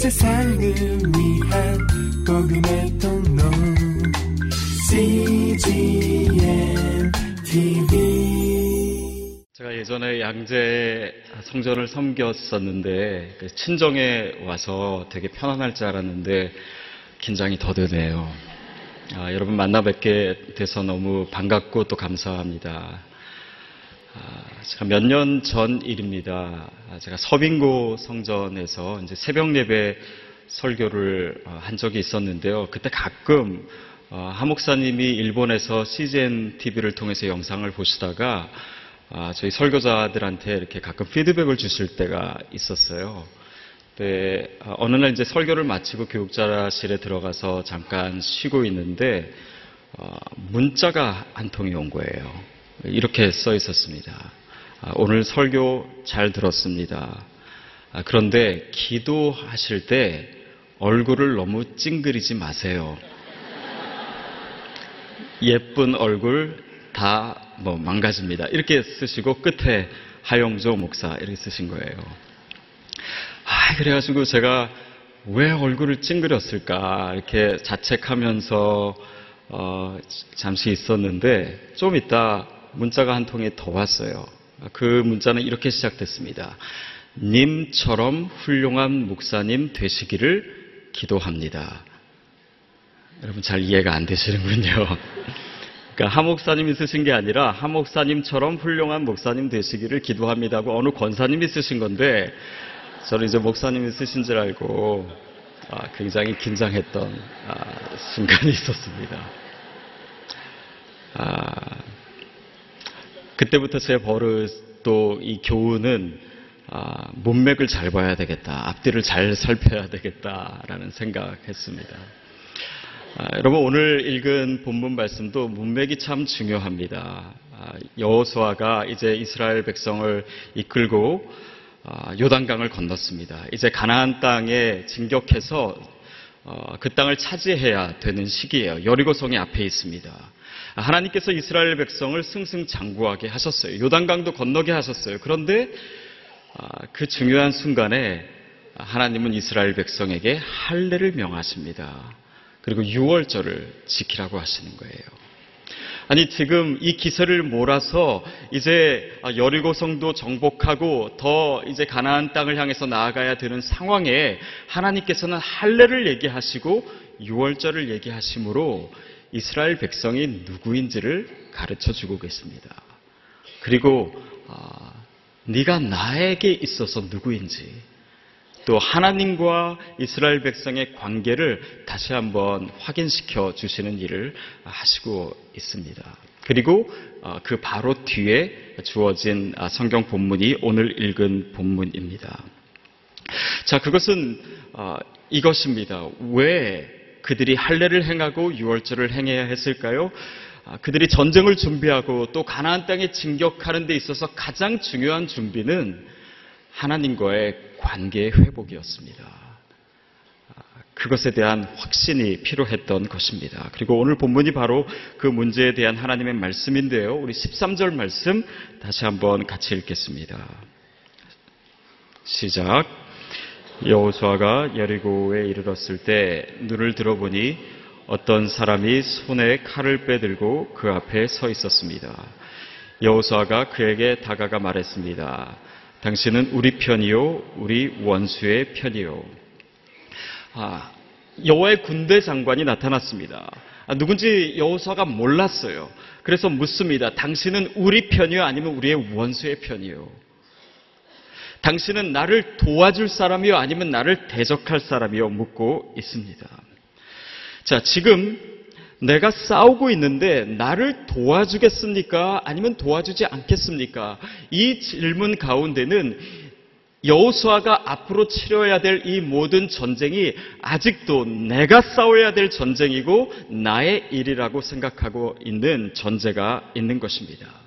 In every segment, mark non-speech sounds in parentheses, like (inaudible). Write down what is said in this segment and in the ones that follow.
세상을 위한 복음의 통로 CGM TV 제가 예전에 양재 성전을 섬겼었는데 그 친정에 와서 되게 편안할 줄 알았는데 긴장이 더 되네요. 아, 여러분 만나 뵙게 돼서 너무 반갑고 또 감사합니다. 아, 제가 몇 년 전 일입니다. 아, 제가 서빙고 성전에서 이제 새벽 예배 설교를 어, 한 적이 있었는데요. 그때 가끔 어, 하 목사님이 일본에서 CGN TV를 통해서 영상을 보시다가 아, 저희 설교자들한테 이렇게 가끔 피드백을 주실 때가 있었어요. 네, 어느 날 이제 설교를 마치고 교육자실에 들어가서 잠깐 쉬고 있는데 어, 문자가 한 통이 온 거예요. 이렇게 써 있었습니다. 아, 오늘 설교 잘 들었습니다. 아, 그런데 기도하실 때 얼굴을 너무 찡그리지 마세요. 예쁜 얼굴 다 뭐 망가집니다. 이렇게 쓰시고 끝에 하영조 목사 이렇게 쓰신 거예요. 아, 그래가지고 제가 왜 얼굴을 찡그렸을까 이렇게 자책하면서 어, 잠시 있었는데 좀 있다 문자가 한 통이 더 왔어요. 그 문자는 이렇게 시작됐습니다. 님처럼 훌륭한 목사님 되시기를 기도합니다. 여러분 잘 이해가 안 되시는군요. (laughs) 그러니까 하 목사님이 쓰신 게 아니라 하 목사님처럼 훌륭한 목사님 되시기를 기도합니다고 어느 권사님이 쓰신 건데 저는 이제 목사님이 쓰신 줄 알고 아, 굉장히 긴장했던 아, 순간이 있었습니다. 아, 그때부터 제 버릇 또 이 교훈은 아, 문맥을 잘 봐야 되겠다. 앞뒤를 잘 살펴야 되겠다라는 생각했습니다. 아, 여러분 오늘 읽은 본문 말씀도 문맥이 참 중요합니다. 아, 여호수아가 이제 이스라엘 백성을 이끌고 아, 요단강을 건넜습니다. 이제 가나안 땅에 진격해서 어, 그 땅을 차지해야 되는 시기예요. 여리고성이 앞에 있습니다. 하나님께서 이스라엘 백성을 승승장구하게 하셨어요. 요단강도 건너게 하셨어요. 그런데 아, 그 중요한 순간에 하나님은 이스라엘 백성에게 할례를 명하십니다. 그리고 6월절을 지키라고 하시는 거예요. 아니 지금 이 기세를 몰아서 이제 여리고성도 정복하고 더 이제 가나안 땅을 향해서 나아가야 되는 상황에 하나님께서는 할례를 얘기하시고 6월절을 얘기하심으로 이스라엘 백성이 누구인지를 가르쳐 주고 계십니다. 그리고 어, 네가 나에게 있어서 누구인지 또 하나님과 이스라엘 백성의 관계를 다시 한번 확인시켜 주시는 일을 하시고 있습니다. 그리고 어, 그 바로 뒤에 주어진 아, 성경 본문이 오늘 읽은 본문입니다. 자, 그것은 어, 이것입니다. 왜 그들이 할례를 행하고 유월절을 행해야 했을까요? 아, 그들이 전쟁을 준비하고 또 가나안 땅에 진격하는 데 있어서 가장 중요한 준비는 하나님과의 관계의 회복이었습니다. 아, 그것에 대한 확신이 필요했던 것입니다. 그리고 오늘 본문이 바로 그 문제에 대한 하나님의 말씀인데요. 우리 13절 말씀 다시 한번 같이 읽겠습니다. 시작. 여호수아가 여리고에 이르렀을 때 눈을 들어보니 어떤 사람이 손에 칼을 빼들고 그 앞에 서 있었습니다. 여호수아가 그에게 다가가 말했습니다. 당신은 우리 편이요, 우리 원수의 편이요. 아, 여호와의 군대 장관이 나타났습니다. 아, 누군지 여호수아가 몰랐어요. 그래서 묻습니다. 당신은 우리 편이요, 아니면 우리의 원수의 편이요? 당신은 나를 도와줄 사람이요 아니면 나를 대적할 사람이요 묻고 있습니다. 자, 지금 내가 싸우고 있는데 나를 도와주겠습니까? 아니면 도와주지 않겠습니까? 이 질문 가운데는 여호수아가 앞으로 치러야 될 이 모든 전쟁이 아직도 내가 싸워야 될 전쟁이고 나의 일이라고 생각하고 있는 전제가 있는 것입니다.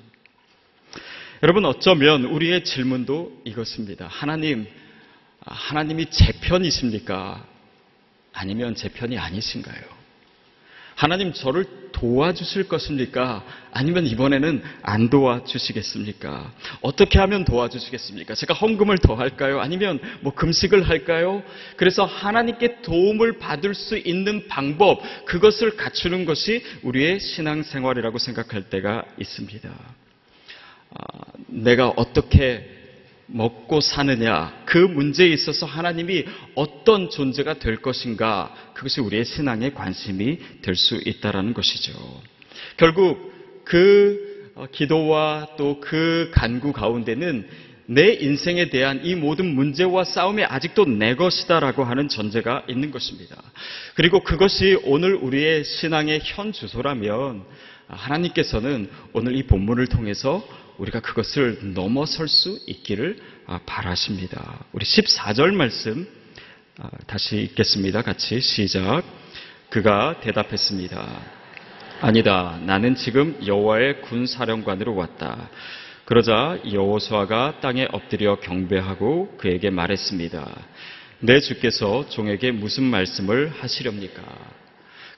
여러분 어쩌면 우리의 질문도 이것입니다. 하나님, 하나님이 제 편이십니까? 아니면 제 편이 아니신가요? 하나님 저를 도와주실 것입니까? 아니면 이번에는 안 도와주시겠습니까? 어떻게 하면 도와주시겠습니까? 제가 헌금을 더 할까요? 아니면 뭐 금식을 할까요? 그래서 하나님께 도움을 받을 수 있는 방법, 그것을 갖추는 것이 우리의 신앙생활이라고 생각할 때가 있습니다. 아, 내가 어떻게 먹고 사느냐, 그 문제에 있어서 하나님이 어떤 존재가 될 것인가, 그것이 우리의 신앙의 관심이 될 수 있다라는 것이죠. 결국 그 어, 기도와 또 그 간구 가운데는 내 인생에 대한 이 모든 문제와 싸움이 아직도 내 것이다라고 하는 전제가 있는 것입니다. 그리고 그것이 오늘 우리의 신앙의 현 주소라면 하나님께서는 오늘 이 본문을 통해서 우리가 그것을 넘어설 수 있기를 아, 바라십니다. 우리 14절 말씀 아, 다시 읽겠습니다. 같이 시작. 그가 대답했습니다. 아니다. 나는 지금 여호와의 군 사령관으로 왔다. 그러자 여호수아가 땅에 엎드려 경배하고 그에게 말했습니다. 내 주께서 종에게 무슨 말씀을 하시렵니까?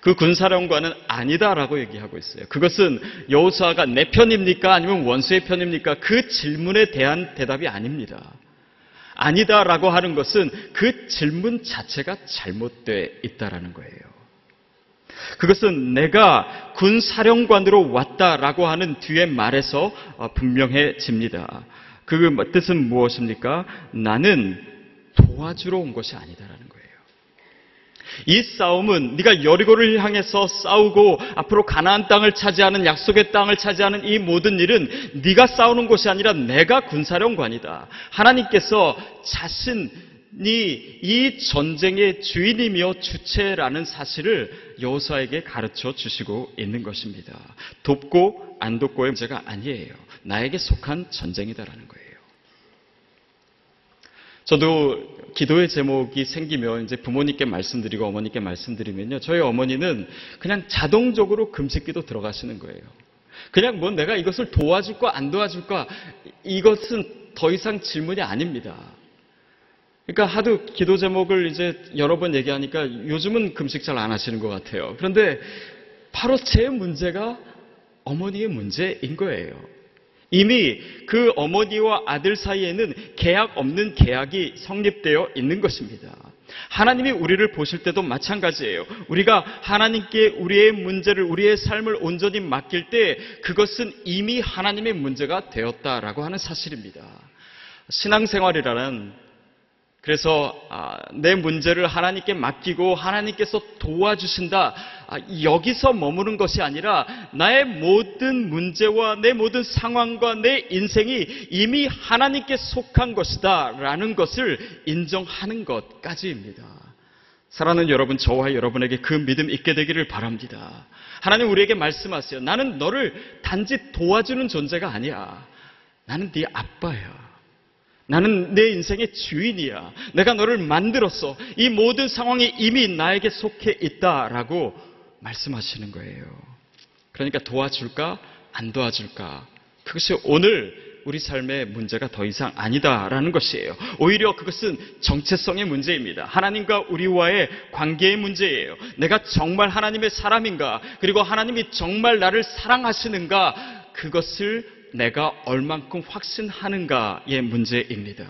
그 군사령관은 아니다라고 얘기하고 있어요. 그것은 여호수아가 내 편입니까? 아니면 원수의 편입니까? 그 질문에 대한 대답이 아닙니다. 아니다라고 하는 것은 그 질문 자체가 잘못되어 있다라는 거예요. 그것은 내가 군 사령관으로 왔다라고 하는 뒤에 말에서 어, 분명해집니다. 그 뜻은 무엇입니까? 나는 도와주러 온 것이 거예요. 이 싸움은 네가 여리고를 향해서 싸우고 앞으로 가나안 땅을 차지하는 약속의 땅을 차지하는 이 모든 일은 네가 싸우는 것이 아니라 내가 군사령관이다. 하나님께서 자신이 이 전쟁의 주인이며 주체라는 사실을 여호수아에게 가르쳐 주시고 있는 것입니다. 돕고 안 돕고의 문제가 아니에요. 나에게 속한 전쟁이다라는 거예요. 저도 기도의 제목이 생기면 이제 부모님께 말씀드리고 어머니께 말씀드리면요. 저희 어머니는 그냥 자동적으로 금식기도 들어가시는 거예요. 그냥 뭐 내가 이것을 도와줄까 안 도와줄까 이것은 더 이상 질문이 아닙니다. 그러니까 하도 기도 제목을 이제 여러 번 얘기하니까 요즘은 금식 잘 안 하시는 것 같아요. 그런데 바로 제 문제가 어머니의 문제인 거예요. 이미 그 어머니와 아들 사이에는 계약 없는 계약이 성립되어 있는 것입니다. 하나님이 우리를 보실 때도 마찬가지예요. 우리가 하나님께 우리의 문제를, 우리의 삶을 온전히 맡길 때 그것은 이미 하나님의 문제가 되었다라고 하는 사실입니다. 신앙생활이라는 그래서 아, 내 문제를 하나님께 맡기고 하나님께서 도와주신다. 아, 여기서 머무는 것이 아니라 나의 모든 문제와 내 모든 상황과 내 인생이 이미 하나님께 속한 것이다. 라는 것을 인정하는 것까지입니다. 사랑하는 여러분, 저와 여러분에게 그 믿음 있게 되기를 바랍니다. 하나님 우리에게 말씀하세요. 나는 너를 단지 도와주는 존재가 아니야. 나는 네 아빠야. 나는 내 인생의 주인이야. 내가 너를 만들었어. 이 모든 상황이 이미 나에게 속해 있다라고 말씀하시는 거예요. 그러니까 도와줄까? 안 도와줄까? 그것이 오늘 우리 삶의 문제가 더 이상 아니다라는 것이에요. 오히려 그것은 정체성의 문제입니다. 하나님과 우리와의 관계의 문제예요. 내가 정말 하나님의 사람인가? 그리고 하나님이 정말 나를 사랑하시는가? 그것을 내가 얼만큼 확신하는가의 문제입니다.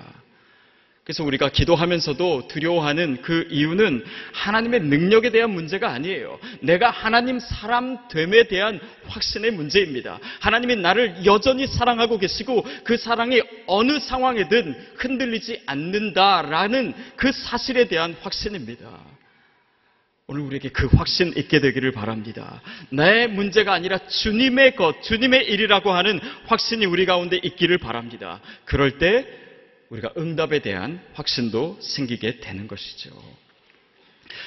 그래서 우리가 기도하면서도 두려워하는 그 이유는 하나님의 능력에 대한 문제가 아니에요. 내가 하나님 사람 됨에 대한 확신의 문제입니다. 하나님이 나를 여전히 사랑하고 계시고 그 사랑이 어느 상황에든 흔들리지 않는다라는 그 사실에 대한 확신입니다. 오늘 우리에게 그 확신 있게 되기를 바랍니다. 내 문제가 아니라 주님의 것, 주님의 일이라고 하는 확신이 우리 가운데 있기를 바랍니다. 그럴 때 우리가 응답에 대한 확신도 생기게 되는 것이죠.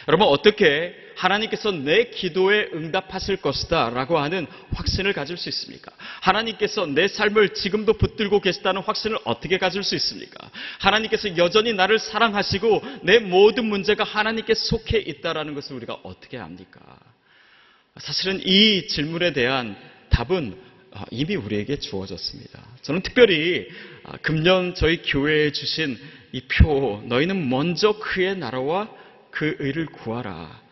여러분 어떻게 하나님께서 내 기도에 응답하실 것이다 라고 하는 확신을 가질 수 있습니까? 하나님께서 내 삶을 지금도 붙들고 계시다는 확신을 어떻게 가질 수 있습니까? 하나님께서 여전히 나를 사랑하시고 내 모든 문제가 하나님께 속해 있다라는 것을 우리가 어떻게 압니까? 사실은 이 질문에 대한 답은 이미 우리에게 주어졌습니다. 저는 특별히 금년 저희 교회에 주신 이 표, 너희는 먼저 그의 나라와 그 의를 구하라.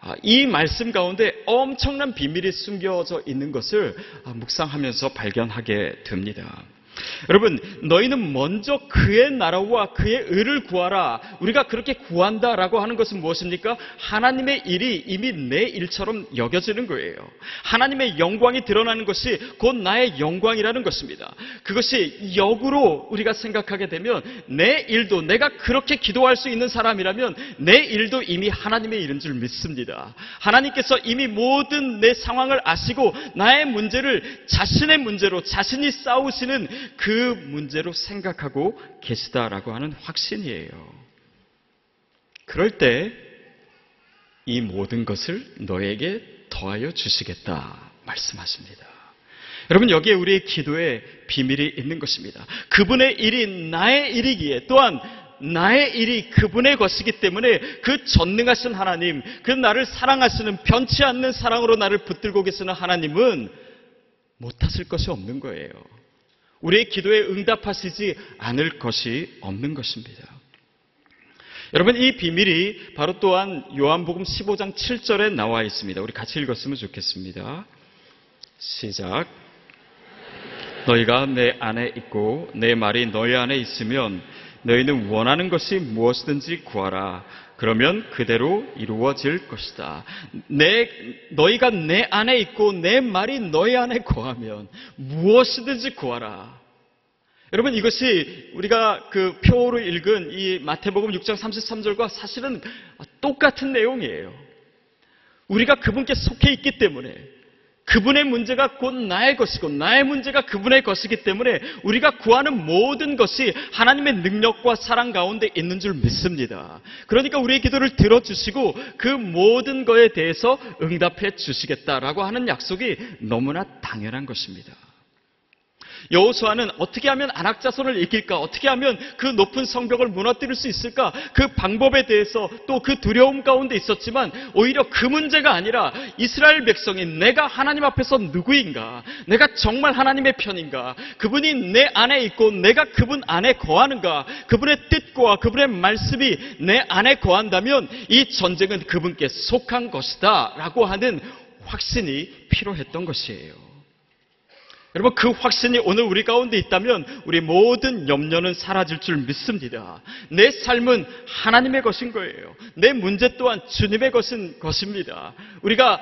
아, 이 말씀 가운데 엄청난 비밀이 숨겨져 있는 것을 아, 묵상하면서 발견하게 됩니다. 여러분, 너희는 먼저 그의 나라와 그의 의를 구하라. 우리가 그렇게 구한다라고 하는 것은 무엇입니까? 하나님의 일이 이미 내 일처럼 여겨지는 거예요. 하나님의 영광이 드러나는 것이 곧 나의 영광이라는 것입니다. 그것이 역으로 우리가 생각하게 되면 내 일도 내가 그렇게 기도할 수 있는 사람이라면 내 일도 이미 하나님의 일인 줄 믿습니다. 하나님께서 이미 모든 내 상황을 아시고 나의 문제를 자신의 문제로 자신이 싸우시는 그 문제로 생각하고 계시다라고 하는 확신이에요. 그럴 때 이 모든 것을 너에게 더하여 주시겠다 말씀하십니다. 여러분 여기에 우리의 기도에 비밀이 있는 것입니다. 그분의 일이 나의 일이기에 또한 나의 일이 그분의 것이기 때문에 그 전능하신 하나님, 그 나를 사랑하시는 변치 않는 사랑으로 나를 붙들고 계시는 하나님은 못하실 것이 없는 거예요. 우리의 기도에 응답하시지 않을 것이 없는 것입니다. 여러분 이 비밀이 바로 또한 요한복음 15장 7절에 나와 있습니다. 우리 같이 읽었으면 좋겠습니다. 시작. 너희가 내 안에 있고 내 말이 너희 안에 있으면 너희는 원하는 것이 무엇이든지 구하라. 그러면 그대로 이루어질 것이다. 내, 너희가 내 안에 있고 내 말이 너희 안에 거하면 무엇이든지 구하라. 여러분 이것이 우리가 그 표로 읽은 이 마태복음 6장 33절과 사실은 똑같은 내용이에요. 우리가 그분께 속해 있기 때문에 그분의 문제가 곧 나의 것이고 나의 문제가 그분의 것이기 때문에 우리가 구하는 모든 것이 하나님의 능력과 사랑 가운데 있는 줄 믿습니다. 그러니까 우리의 기도를 들어주시고 그 모든 것에 대해서 응답해 주시겠다라고 하는 약속이 너무나 당연한 것입니다. 여호수아는 어떻게 하면 안악자손을 이길까? 어떻게 하면 그 높은 성벽을 무너뜨릴 수 있을까? 그 방법에 대해서 또 그 두려움 가운데 있었지만 오히려 그 문제가 아니라 이스라엘 백성이 내가 하나님 앞에서 누구인가? 내가 정말 하나님의 편인가? 그분이 내 안에 있고 내가 그분 안에 거하는가? 그분의 뜻과 그분의 말씀이 내 안에 거한다면 이 전쟁은 그분께 속한 것이다. 라고 하는 확신이 필요했던 것이에요. 여러분 그 확신이 오늘 우리 가운데 있다면 우리 모든 염려는 사라질 줄 믿습니다. 내 삶은 하나님의 것인 거예요. 내 문제 또한 주님의 것인 것입니다. 우리가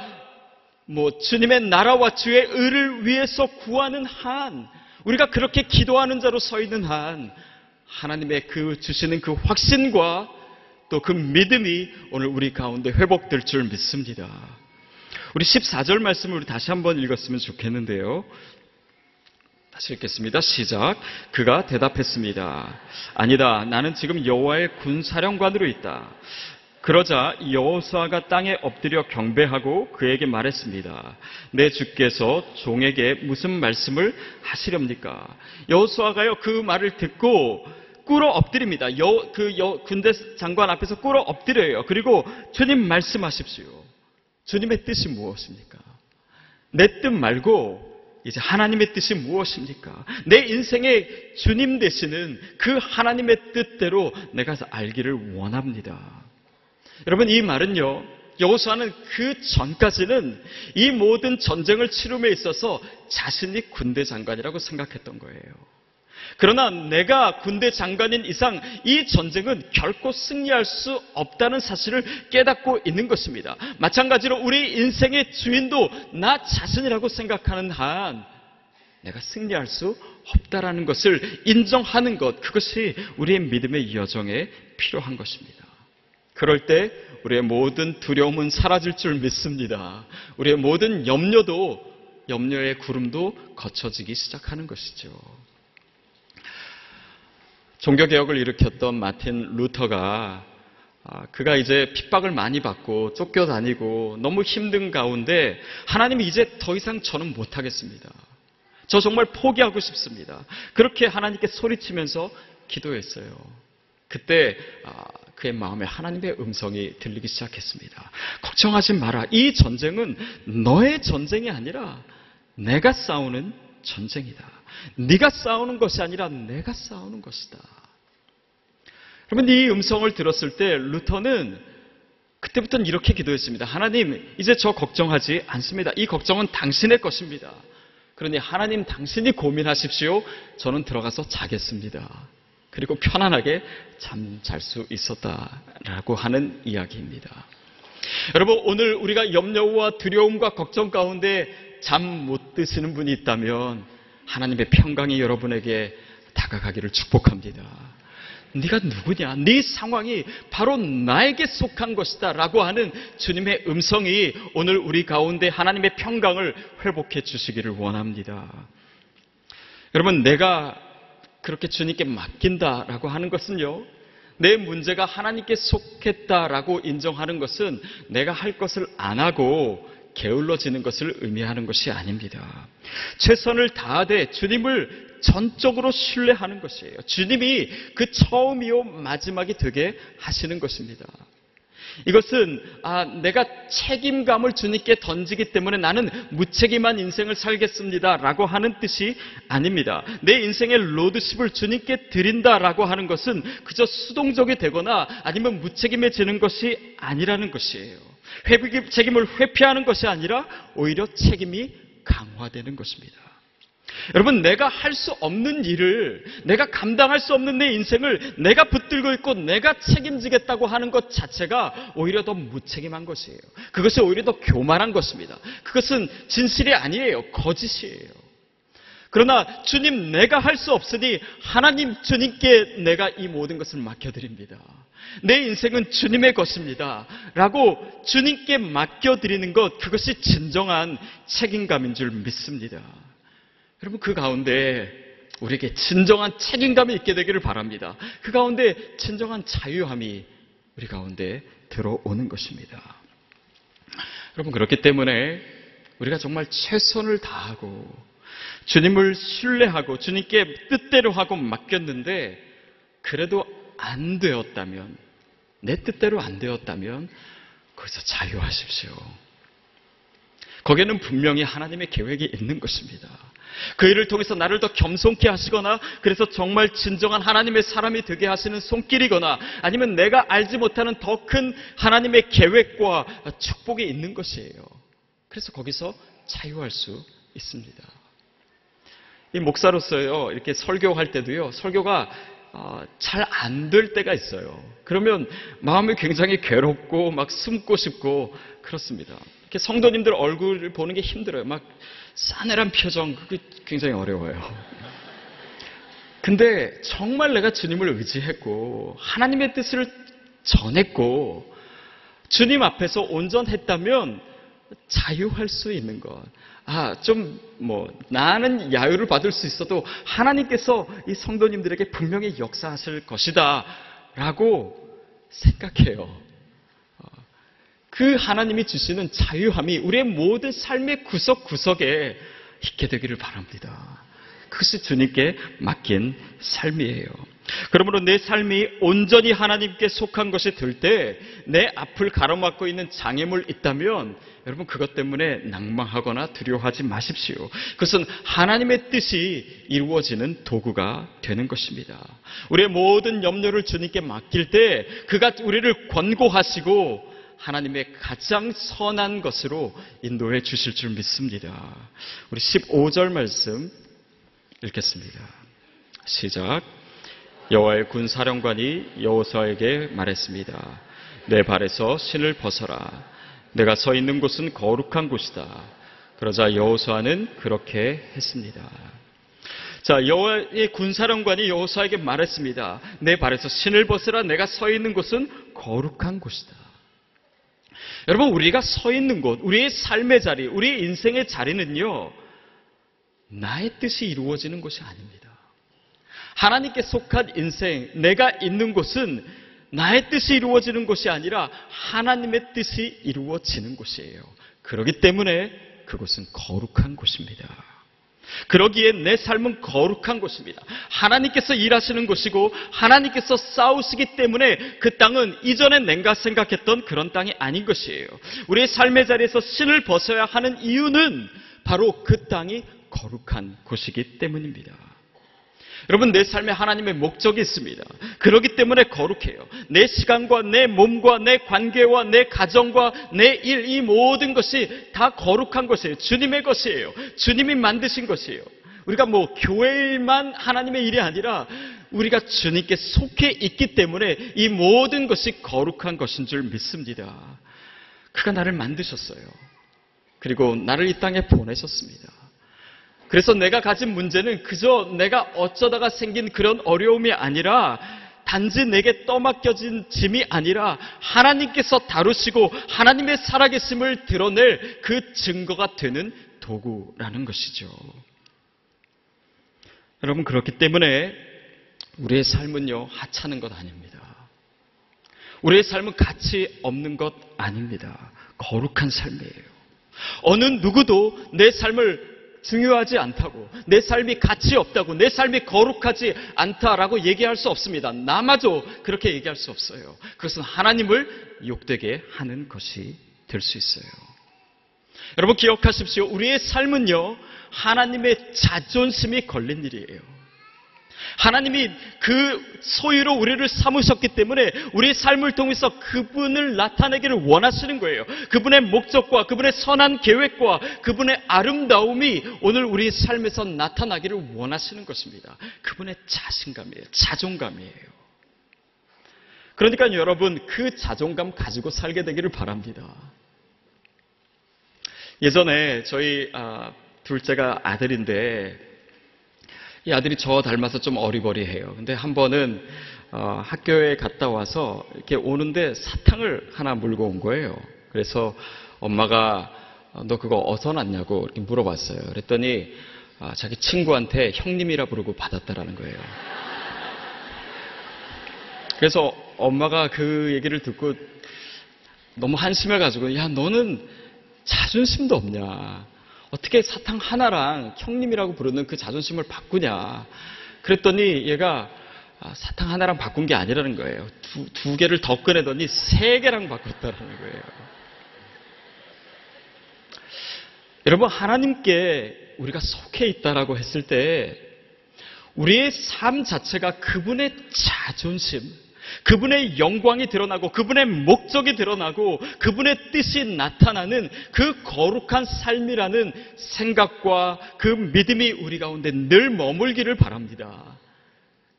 뭐 주님의 나라와 주의 의를 위해서 구하는 한 우리가 그렇게 기도하는 자로 서 있는 한 하나님의 그 주시는 그 확신과 또 그 믿음이 오늘 우리 가운데 회복될 줄 믿습니다. 우리 14절 말씀을 다시 한번 읽었으면 좋겠는데요. 다시 읽겠습니다. 시작. 그가 대답했습니다. 아니다. 나는 지금 여호와의 군사령관으로 있다. 그러자 여호수아가 땅에 엎드려 경배하고 그에게 말했습니다. 내 주께서 종에게 무슨 말씀을 하시렵니까? 여호수아가요 그 말을 듣고 꿇어 엎드립니다. 여, 그 여, 군대 장관 앞에서 꿇어 엎드려요. 그리고 주님 말씀하십시오. 주님의 뜻이 무엇입니까? 내 뜻 말고 이제 하나님의 뜻이 무엇입니까? 내 인생의 주님 되시는 그 하나님의 뜻대로 내가 알기를 원합니다. 여러분 이 말은요. 여호수아는 그 전까지는 이 모든 전쟁을 치rum에 있어서 자신이 군대 장관이라고 생각했던 거예요. 그러나 내가 군대 장관인 이상 이 전쟁은 결코 승리할 수 없다는 사실을 깨닫고 있는 것입니다. 마찬가지로 우리 인생의 주인도 나 자신이라고 생각하는 한 내가 승리할 수 없다라는 것을 인정하는 것, 그것이 우리의 믿음의 여정에 필요한 것입니다. 그럴 때 우리의 모든 두려움은 사라질 줄 믿습니다. 우리의 모든 염려도 염려의 구름도 거쳐지기 시작하는 것이죠. 종교개혁을 일으켰던 마틴 루터가 아, 그가 이제 핍박을 많이 받고 쫓겨다니고 너무 힘든 가운데 하나님이 이제 더 이상 저는 못하겠습니다. 저 정말 포기하고 싶습니다. 그렇게 하나님께 소리치면서 기도했어요. 그때 아, 그의 마음에 하나님의 음성이 들리기 시작했습니다. 걱정하지 마라. 이 전쟁은 너의 전쟁이 아니라 내가 싸우는 전쟁이다. 네가 싸우는 것이 아니라 내가 싸우는 것이다. 여러분 이 음성을 들었을 때 루터는 그때부터는 이렇게 기도했습니다. 하나님, 이제 저 걱정하지 않습니다. 이 걱정은 당신의 것입니다. 그러니 하나님 당신이 고민하십시오. 저는 들어가서 자겠습니다. 그리고 편안하게 잠 잘 수 있었다라고 하는 이야기입니다. 여러분, 오늘 우리가 염려와 두려움과 걱정 가운데 잠 못 드시는 분이 있다면 하나님의 평강이 여러분에게 다가가기를 축복합니다. 네가 누구냐? 네 상황이 바로 나에게 속한 것이다. 라고 하는 주님의 음성이 오늘 우리 가운데 하나님의 평강을 회복해 주시기를 원합니다. 여러분, 내가 그렇게 주님께 맡긴다라고 하는 것은요, 내 문제가 하나님께 속했다라고 인정하는 것은 내가 할 것을 안 하고 게을러지는 것을 의미하는 것이 아닙니다. 최선을 다하되 주님을 전적으로 신뢰하는 것이에요. 주님이 그 처음이요 마지막이 되게 하시는 것입니다. 이것은 아, 내가 책임감을 주님께 던지기 때문에 나는 무책임한 인생을 살겠습니다라고 하는 뜻이 아닙니다. 내 인생의 로드십을 주님께 드린다라고 하는 것은 그저 수동적이 되거나 아니면 무책임해지는 것이 아니라는 것이에요. 회피, 책임을 회피하는 것이 아니라 오히려 책임이 강화되는 것입니다. 여러분, 내가 할 수 없는 일을, 내가 감당할 수 없는 내 인생을 내가 붙들고 있고 내가 책임지겠다고 하는 것 자체가 오히려 더 무책임한 것이에요. 그것이 오히려 더 교만한 것입니다. 그것은 진실이 아니에요. 거짓이에요. 그러나 주님 내가 할 수 없으니 하나님 주님께 내가 이 모든 것을 맡겨드립니다. 내 인생은 주님의 것입니다. 라고 주님께 맡겨드리는 것, 그것이 진정한 책임감인 줄 믿습니다. 여러분 그 가운데 우리에게 진정한 책임감이 있게 되기를 바랍니다. 그 가운데 진정한 자유함이 우리 가운데 들어오는 것입니다. 여러분 그렇기 때문에 우리가 정말 최선을 다하고 주님을 신뢰하고 주님께 뜻대로 하고 맡겼는데 그래도 안 되었다면 내 뜻대로 안 되었다면 거기서 자유하십시오. 거기에는 분명히 하나님의 계획이 있는 것입니다. 그 일을 통해서 나를 더 겸손케 하시거나 그래서 정말 진정한 하나님의 사람이 되게 하시는 손길이거나 아니면 내가 알지 못하는 더 큰 하나님의 계획과 축복이 있는 것이에요. 그래서 거기서 자유할 수 있습니다. 이 목사로서요, 이렇게 설교할 때도요, 설교가 어, 잘 안 될 때가 있어요. 그러면 마음이 굉장히 괴롭고 막 숨고 싶고 그렇습니다. 이렇게 성도님들 얼굴을 보는 게 힘들어요. 막 싸늘한 표정, 그게 굉장히 어려워요. 근데 정말 내가 주님을 의지했고, 하나님의 뜻을 전했고, 주님 앞에서 온전했다면 자유할 수 있는 것. 아, 좀, 뭐, 나는 야유를 받을 수 있어도 하나님께서 이 성도님들에게 분명히 역사하실 것이다. 라고 생각해요. 그 하나님이 주시는 자유함이 우리의 모든 삶의 구석구석에 있게 되기를 바랍니다. 그것이 주님께 맡긴 삶이에요. 그러므로 내 삶이 온전히 하나님께 속한 것이 될 때 내 앞을 가로막고 있는 장애물 있다면 여러분 그것 때문에 낭망하거나 두려워하지 마십시오. 그것은 하나님의 뜻이 이루어지는 도구가 되는 것입니다. 우리의 모든 염려를 주님께 맡길 때 그가 우리를 권고하시고 하나님의 가장 선한 것으로 인도해 주실 줄 믿습니다. 우리 15절 말씀 읽겠습니다. 시작. 여호와의 군 사령관이 여호수아에게 말했습니다. 내 발에서 신을 벗어라. 내가 서 있는 곳은 거룩한 곳이다. 그러자 여호수아는 그렇게 했습니다. 자, 여호와의 군사령관이 여호수아에게 말했습니다. 내 발에서 신을 벗으라. 내가 서 있는 곳은 거룩한 곳이다. 여러분, 우리가 서 있는 곳, 우리의 삶의 자리, 우리의 인생의 자리는요, 나의 뜻이 이루어지는 곳이 아닙니다. 하나님께 속한 인생, 내가 있는 곳은 나의 뜻이 이루어지는 곳이 아니라 하나님의 뜻이 이루어지는 곳이에요. 그렇기 때문에 그곳은 거룩한 곳입니다. 그러기에 내 삶은 거룩한 곳입니다. 하나님께서 일하시는 곳이고 하나님께서 싸우시기 때문에 그 땅은 이전에 내가 생각했던 그런 땅이 아닌 것이에요. 우리의 삶의 자리에서 신을 벗어야 하는 이유는 바로 그 땅이 거룩한 곳이기 때문입니다. 여러분, 내 삶에 하나님의 목적이 있습니다. 그렇기 때문에 거룩해요. 내 시간과 내 몸과 내 관계와 내 가정과 내 일, 이 모든 것이 다 거룩한 것이에요. 주님의 것이에요. 주님이 만드신 것이에요. 우리가 뭐 교회만 하나님의 일이 아니라 우리가 주님께 속해 있기 때문에 이 모든 것이 거룩한 것인 줄 믿습니다. 그가 나를 만드셨어요. 그리고 나를 이 땅에 보내셨습니다. 그래서 내가 가진 문제는 그저 내가 어쩌다가 생긴 그런 어려움이 아니라 단지 내게 떠맡겨진 짐이 아니라 하나님께서 다루시고 하나님의 살아계심을 드러낼 그 증거가 되는 도구라는 것이죠. 여러분, 그렇기 때문에 우리의 삶은요, 하찮은 것 아닙니다. 우리의 삶은 가치 없는 것 아닙니다. 거룩한 삶이에요. 어느 누구도 내 삶을 중요하지 않다고, 내 삶이 가치 없다고, 내 삶이 거룩하지 않다라고 얘기할 수 없습니다. 나마저 그렇게 얘기할 수 없어요. 그것은 하나님을 욕되게 하는 것이 될 수 있어요. 여러분 기억하십시오. 우리의 삶은요, 하나님의 자존심이 걸린 일이에요. 하나님이 그 소유로 우리를 삼으셨기 때문에 우리의 삶을 통해서 그분을 나타내기를 원하시는 거예요. 그분의 목적과 그분의 선한 계획과 그분의 아름다움이 오늘 우리의 삶에서 나타나기를 원하시는 것입니다. 그분의 자신감이에요. 자존감이에요. 그러니까 여러분 그 자존감 가지고 살게 되기를 바랍니다. 예전에 저희 아, 둘째가 아들인데 이 아들이 저 닮아서 좀 어리버리해요. 근데 한 번은 어, 학교에 갔다 와서 이렇게 오는데 사탕을 하나 물고 온 거예요. 그래서 엄마가 어, 너 그거 어디서 났냐고 이렇게 물어봤어요. 그랬더니 아, 자기 친구한테 형님이라 부르고 받았다라는 거예요. 그래서 엄마가 그 얘기를 듣고 너무 한심해가지고 야 너는 자존심도 없냐. 어떻게 사탕 하나랑 형님이라고 부르는 그 자존심을 바꾸냐. 그랬더니 얘가 아, 사탕 하나랑 바꾼 게 아니라는 거예요. 두, 두 개를 더 꺼내더니 세 개랑 바꿨다는 거예요. 여러분, 하나님께 우리가 속해 있다라고 했을 때 우리의 삶 자체가 그분의 자존심, 그분의 영광이 드러나고 그분의 목적이 드러나고 그분의 뜻이 나타나는 그 거룩한 삶이라는 생각과 그 믿음이 우리 가운데 늘 머물기를 바랍니다.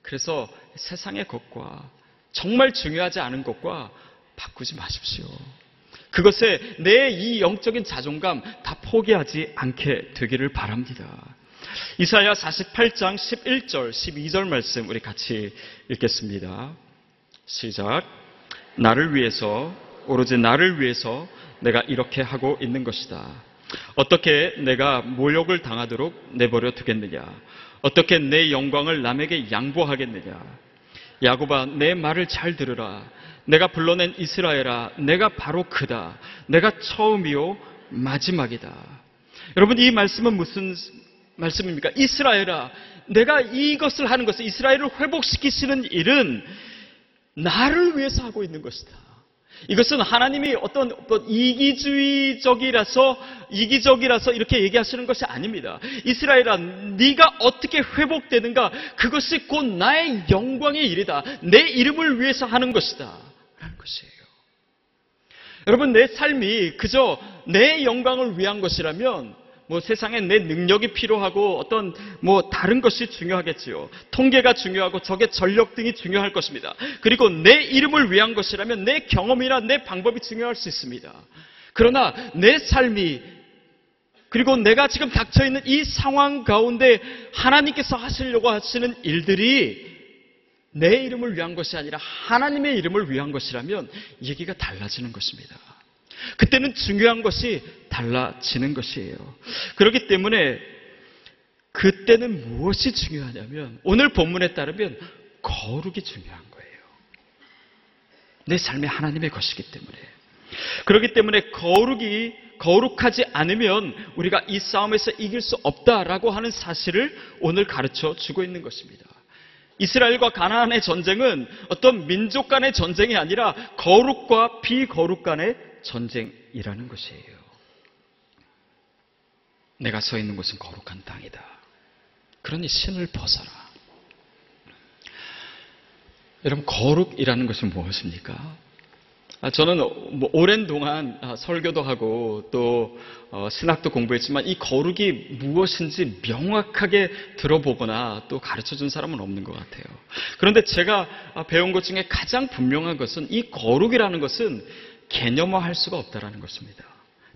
그래서 세상의 것과 정말 중요하지 않은 것과 바꾸지 마십시오. 그것에 내 이 영적인 자존감 다 포기하지 않게 되기를 바랍니다. 이사야 48장 11절, 12절 말씀 우리 같이 읽겠습니다. 시작. 나를 위해서, 오로지 나를 위해서 내가 이렇게 하고 있는 것이다. 어떻게 내가 모욕을 당하도록 내버려 두겠느냐? 어떻게 내 영광을 남에게 양보하겠느냐? 야곱아, 내 말을 잘 들으라. 내가 불러낸 이스라엘아, 내가 바로 그다. 내가 처음이요, 마지막이다. 여러분, 이 말씀은 무슨 말씀입니까? 이스라엘아, 내가 이것을 하는 것을, 이스라엘을 회복시키시는 일은 나를 위해서 하고 있는 것이다. 이것은 하나님이 어떤, 어떤 이기주의적이라서 이기적이라서 이렇게 얘기하시는 것이 아닙니다. 이스라엘아, 네가 어떻게 회복되는가? 그것이 곧 나의 영광의 일이다. 내 이름을 위해서 하는 것이다. 라는 것이에요. 여러분, 내 삶이 그저 내 영광을 위한 것이라면 뭐 세상에 내 능력이 필요하고 어떤 뭐 다른 것이 중요하겠지요. 통계가 중요하고 적의 전력 등이 중요할 것입니다. 그리고 내 이름을 위한 것이라면 내 경험이나 내 방법이 중요할 수 있습니다. 그러나 내 삶이 그리고 내가 지금 닥쳐 있는 이 상황 가운데 하나님께서 하시려고 하시는 일들이 내 이름을 위한 것이 아니라 하나님의 이름을 위한 것이라면 얘기가 달라지는 것입니다. 그때는 중요한 것이 달라지는 것이에요. 그렇기 때문에 그때는 무엇이 중요하냐면 오늘 본문에 따르면 거룩이 중요한 거예요. 내 삶이 하나님의 것이기 때문에. 그렇기 때문에 거룩이 거룩하지 않으면 우리가 이 싸움에서 이길 수 없다라고 하는 사실을 오늘 가르쳐 주고 있는 것입니다. 이스라엘과 가나안의 전쟁은 어떤 민족 간의 전쟁이 아니라 거룩과 비거룩 간의 전쟁이라는 것이에요. 내가 서 있는 곳은 거룩한 땅이다. 그러니 신을 벗어라. 여러분, 거룩이라는 것은 무엇입니까? 아, 저는 뭐 오랜 동안 아, 설교도 하고 또 어, 신학도 공부했지만 이 거룩이 무엇인지 명확하게 들어보거나 또 가르쳐 준 사람은 없는 것 같아요. 그런데 제가 아, 배운 것 중에 가장 분명한 것은 이 거룩이라는 것은 개념화할 수가 없다라는 것입니다.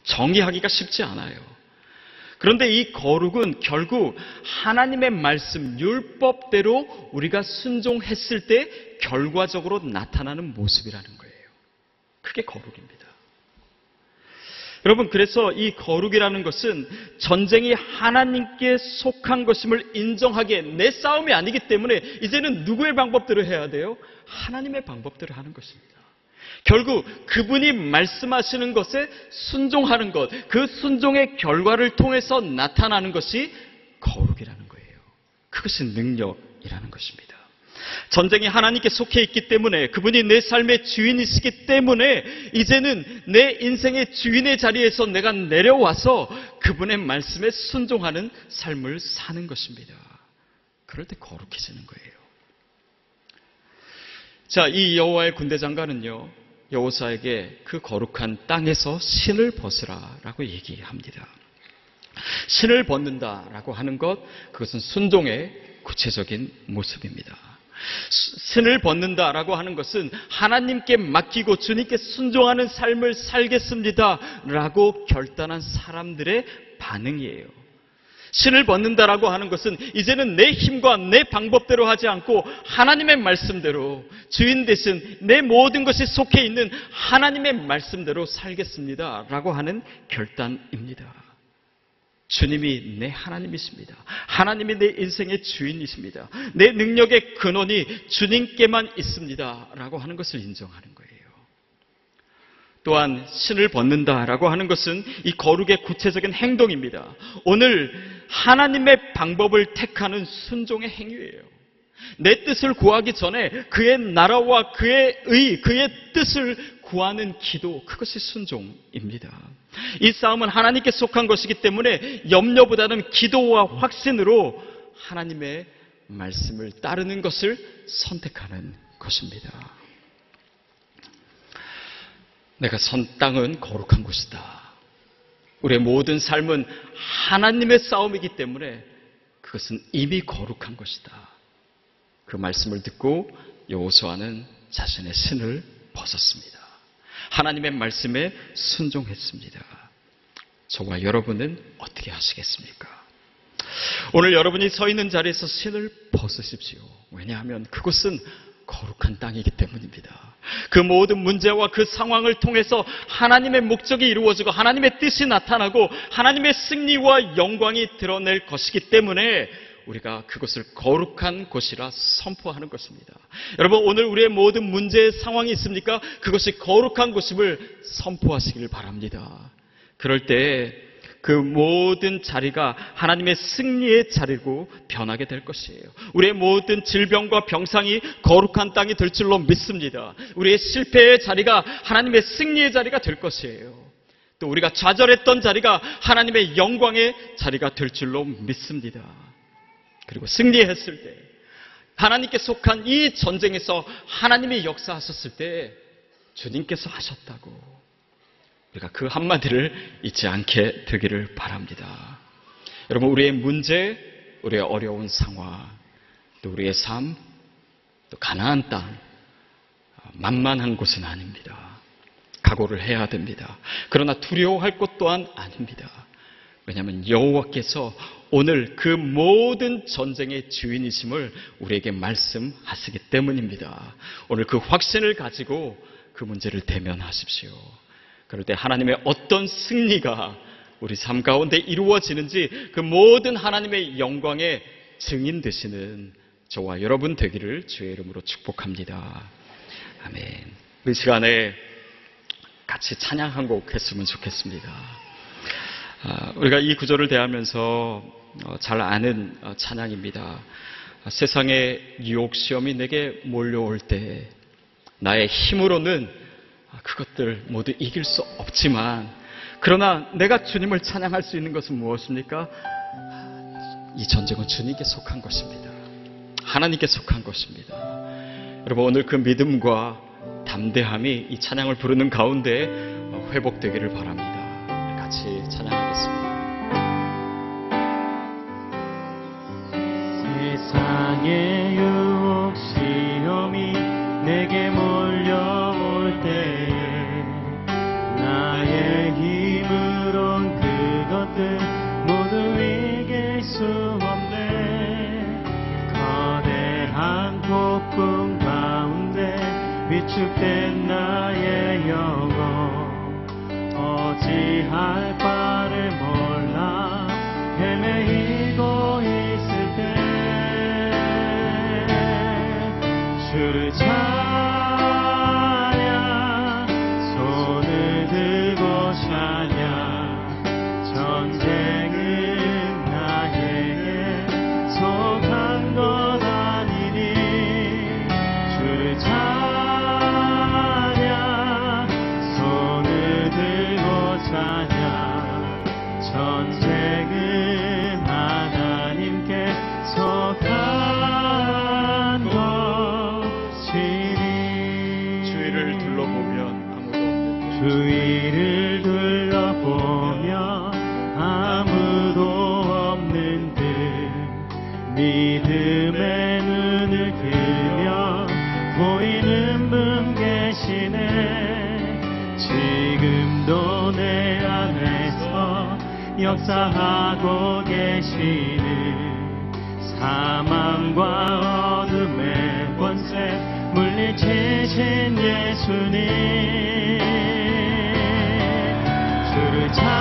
정의하기가 쉽지 않아요. 그런데 이 거룩은 결국 하나님의 말씀 율법대로 우리가 순종했을 때 결과적으로 나타나는 모습이라는 거예요. 그게 거룩입니다. 여러분, 그래서 이 거룩이라는 것은 전쟁이 하나님께 속한 것임을 인정하기에 내 싸움이 아니기 때문에 이제는 누구의 방법대로 해야 돼요? 하나님의 방법대로 하는 것입니다. 결국 그분이 말씀하시는 것에 순종하는 것, 그 순종의 결과를 통해서 나타나는 것이 거룩이라는 거예요. 그것이 능력이라는 것입니다. 전쟁이 하나님께 속해 있기 때문에 그분이 내 삶의 주인이시기 때문에 이제는 내 인생의 주인의 자리에서 내가 내려와서 그분의 말씀에 순종하는 삶을 사는 것입니다. 그럴 때 거룩해지는 거예요. 자, 이 여호와의 군대 장관은요. 여호사에게 그 거룩한 땅에서 신을 벗으라라고 얘기합니다. 신을 벗는다라고 하는 것 그것은 순종의 구체적인 모습입니다. 신을 벗는다라고 하는 것은 하나님께 맡기고 주님께 순종하는 삶을 살겠습니다라고 결단한 사람들의 반응이에요. 신을 벗는다라고 하는 것은 이제는 내 힘과 내 방법대로 하지 않고 하나님의 말씀대로 주인 대신 내 모든 것이 속해 있는 하나님의 말씀대로 살겠습니다 라고 하는 결단입니다. 주님이 내 하나님이십니다. 하나님이 내 인생의 주인이십니다. 내 능력의 근원이 주님께만 있습니다. 라고 하는 것을 인정하는 거예요. 또한 신을 벗는다라고 하는 것은 이 거룩의 구체적인 행동입니다. 오늘 하나님의 방법을 택하는 순종의 행위예요. 내 뜻을 구하기 전에 그의 나라와 그의 의, 그의 뜻을 구하는 기도, 그것이 순종입니다. 이 싸움은 하나님께 속한 것이기 때문에 염려보다는 기도와 확신으로 하나님의 말씀을 따르는 것을 선택하는 것입니다. 내가 선 땅은 거룩한 곳이다. 우리의 모든 삶은 하나님의 싸움이기 때문에 그것은 이미 거룩한 것이다. 그 말씀을 듣고 여호수아는 자신의 신을 벗었습니다. 하나님의 말씀에 순종했습니다. 저와 여러분은 어떻게 하시겠습니까? 오늘 여러분이 서 있는 자리에서 신을 벗으십시오. 왜냐하면 그곳은 거룩한 땅이기 때문입니다. 그 모든 문제와 그 상황을 통해서 하나님의 목적이 이루어지고 하나님의 뜻이 나타나고 하나님의 승리와 영광이 드러낼 것이기 때문에 우리가 그것을 거룩한 곳이라 선포하는 것입니다. 여러분 오늘 우리의 모든 문제의 상황이 있습니까? 그것이 거룩한 곳임을 선포하시길 바랍니다. 그럴 때 그 모든 자리가 하나님의 승리의 자리고 변하게 될 것이에요. 우리의 모든 질병과 병상이 거룩한 땅이 될 줄로 믿습니다. 우리의 실패의 자리가 하나님의 승리의 자리가 될 것이에요. 또 우리가 좌절했던 자리가 하나님의 영광의 자리가 될 줄로 믿습니다. 그리고 승리했을 때 하나님께 속한 이 전쟁에서 하나님이 역사하셨을 때 주님께서 하셨다고 우리가 그 한마디를 잊지 않게 되기를 바랍니다. 여러분, 우리의 문제, 우리의 어려운 상황, 또 우리의 삶, 또 가나안 땅, 만만한 곳은 아닙니다. 각오를 해야 됩니다. 그러나 두려워할 것 또한 아닙니다. 왜냐하면 여호와께서 오늘 그 모든 전쟁의 주인이심을 우리에게 말씀하시기 때문입니다. 오늘 그 확신을 가지고 그 문제를 대면하십시오. 그럴 때 하나님의 어떤 승리가 우리 삶 가운데 이루어지는지 그 모든 하나님의 영광의 증인 되시는 저와 여러분 되기를 주의 이름으로 축복합니다. 아멘. 이 시간에 같이 찬양 한 곡 했으면 좋겠습니다. 아, 우리가 이 구절을 대하면서 어, 잘 아는 어, 찬양입니다. 세상의 유혹 시험이 내게 몰려올 때 나의 힘으로는 아, 그것들 모두 이길 수 없지만 그러나 내가 주님을 찬양할 수 있는 것은 무엇입니까? 이 전쟁은 주님께 속한 것입니다. 하나님께 속한 것입니다. 여러분 오늘 그 믿음과 담대함이 이 찬양을 부르는 가운데 회복되기를 바랍니다. 위축된 나의 영혼 어찌할 역사하고 계시는 사망과 어둠의 권세 물리치신 예수님. 주를 찬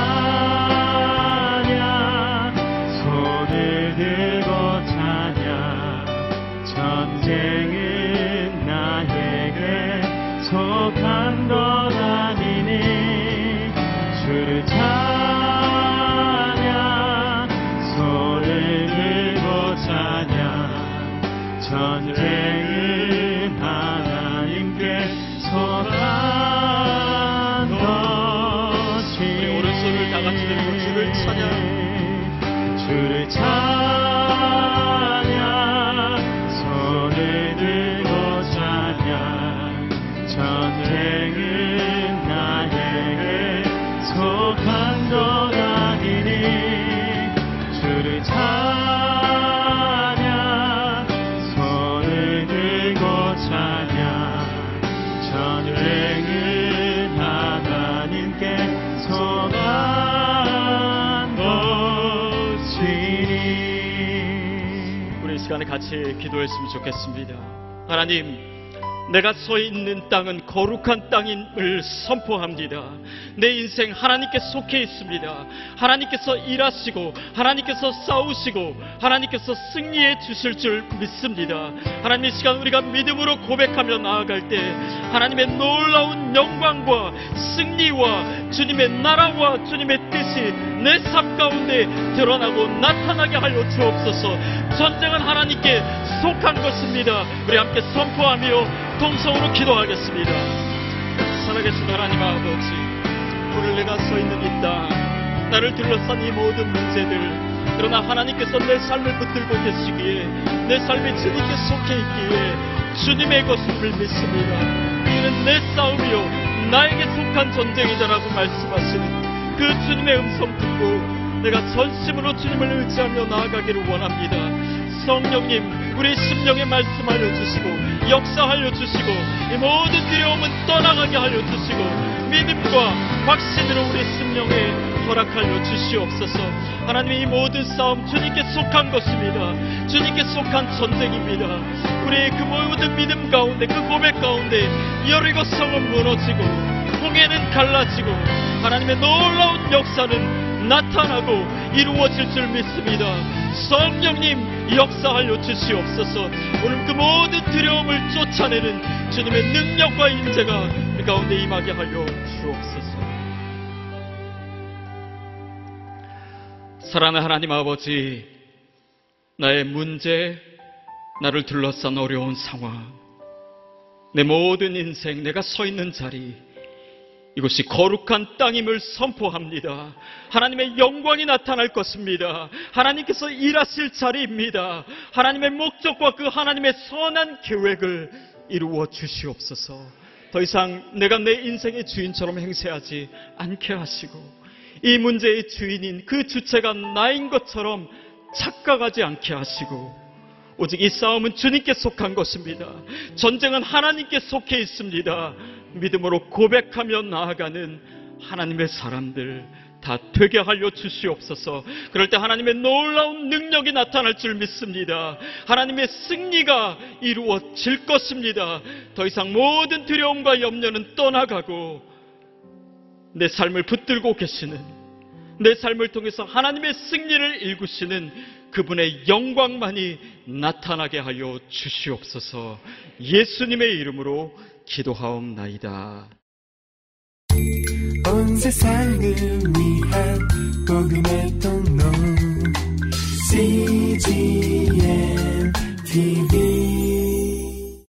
시간에 같이 기도했으면 좋겠습니다. 하나님, 내가 서 있는 땅은 거룩한 땅임을 선포합니다. 내 인생 하나님께 속해 있습니다. 하나님께서 일하시고, 하나님께서 싸우시고, 하나님께서 승리해 주실 줄 믿습니다. 하나님 이 시간 우리가 믿음으로 고백하며 나아갈 때, 하나님의 놀라운 영광과 승리와 주님의 나라와 주님의 뜻이 내 삶 가운데 드러나고 나타나게 하여 주옵소서. 전쟁은 하나님께 속한 것입니다. 우리 함께 선포하며 동성으로 기도하겠습니다. 살아계신 하나님 아버지, 오늘 내가 서 있는 이 땅, 나를 둘러싼 이 모든 문제들, 그러나 하나님께서 내 삶을 붙들고 계시기에, 내 삶이 주님께 속해 있기에, 주님의 것임을 믿습니다. 이는 내 싸움이요, 나에게 속한 전쟁이다라고 말씀하시는 그 주님의 음성 듣고, 내가 전심으로 주님을 의지하며 나아가기를 원합니다. 성령님, 우리 심령에 말씀하여 주시고, 역사하여 주시고, 이 모든 두려움은 떠나가게 하여 주시고, 믿음과 확신으로 우리 심령에 허락하여 주시옵소서. 하나님 이 모든 싸움 주님께 속한 것입니다. 주님께 속한 전쟁입니다. 우리의 그 모든 믿음 가운데, 그 고백 가운데, 여리고 성은 무너지고, 홍해는 갈라지고, 하나님의 놀라운 역사는 나타나고 이루어질 줄 믿습니다. 성령님 역사하여 주시옵소서. 오늘 그 모든 두려움을 쫓아내는 주님의 능력과 인재가 우리 가운데 임하게 하여 주옵소서. 사랑하는 하나님 아버지, 나의 문제, 나를 둘러싼 어려운 상황, 내 모든 인생, 내가 서 있는 자리, 이곳이 거룩한 땅임을 선포합니다. 하나님의 영광이 나타날 것입니다. 하나님께서 일하실 자리입니다. 하나님의 목적과 그 하나님의 선한 계획을 이루어 주시옵소서. 더 이상 내가 내 인생의 주인처럼 행세하지 않게 하시고 이 문제의 주인인 그 주체가 나인 것처럼 착각하지 않게 하시고 오직 이 싸움은 주님께 속한 것입니다. 전쟁은 하나님께 속해 있습니다. 믿음으로 고백하며 나아가는 하나님의 사람들 다 되게 하려 주시옵소서. 그럴 때 하나님의 놀라운 능력이 나타날 줄 믿습니다. 하나님의 승리가 이루어질 것입니다. 더 이상 모든 두려움과 염려는 떠나가고 내 삶을 붙들고 계시는 내 삶을 통해서 하나님의 승리를 일구시는 그분의 영광만이 나타나게 하여 주시옵소서 예수님의 이름으로 기도하옵나이다. 온 세상을 위한 복음의 통로 CGM TV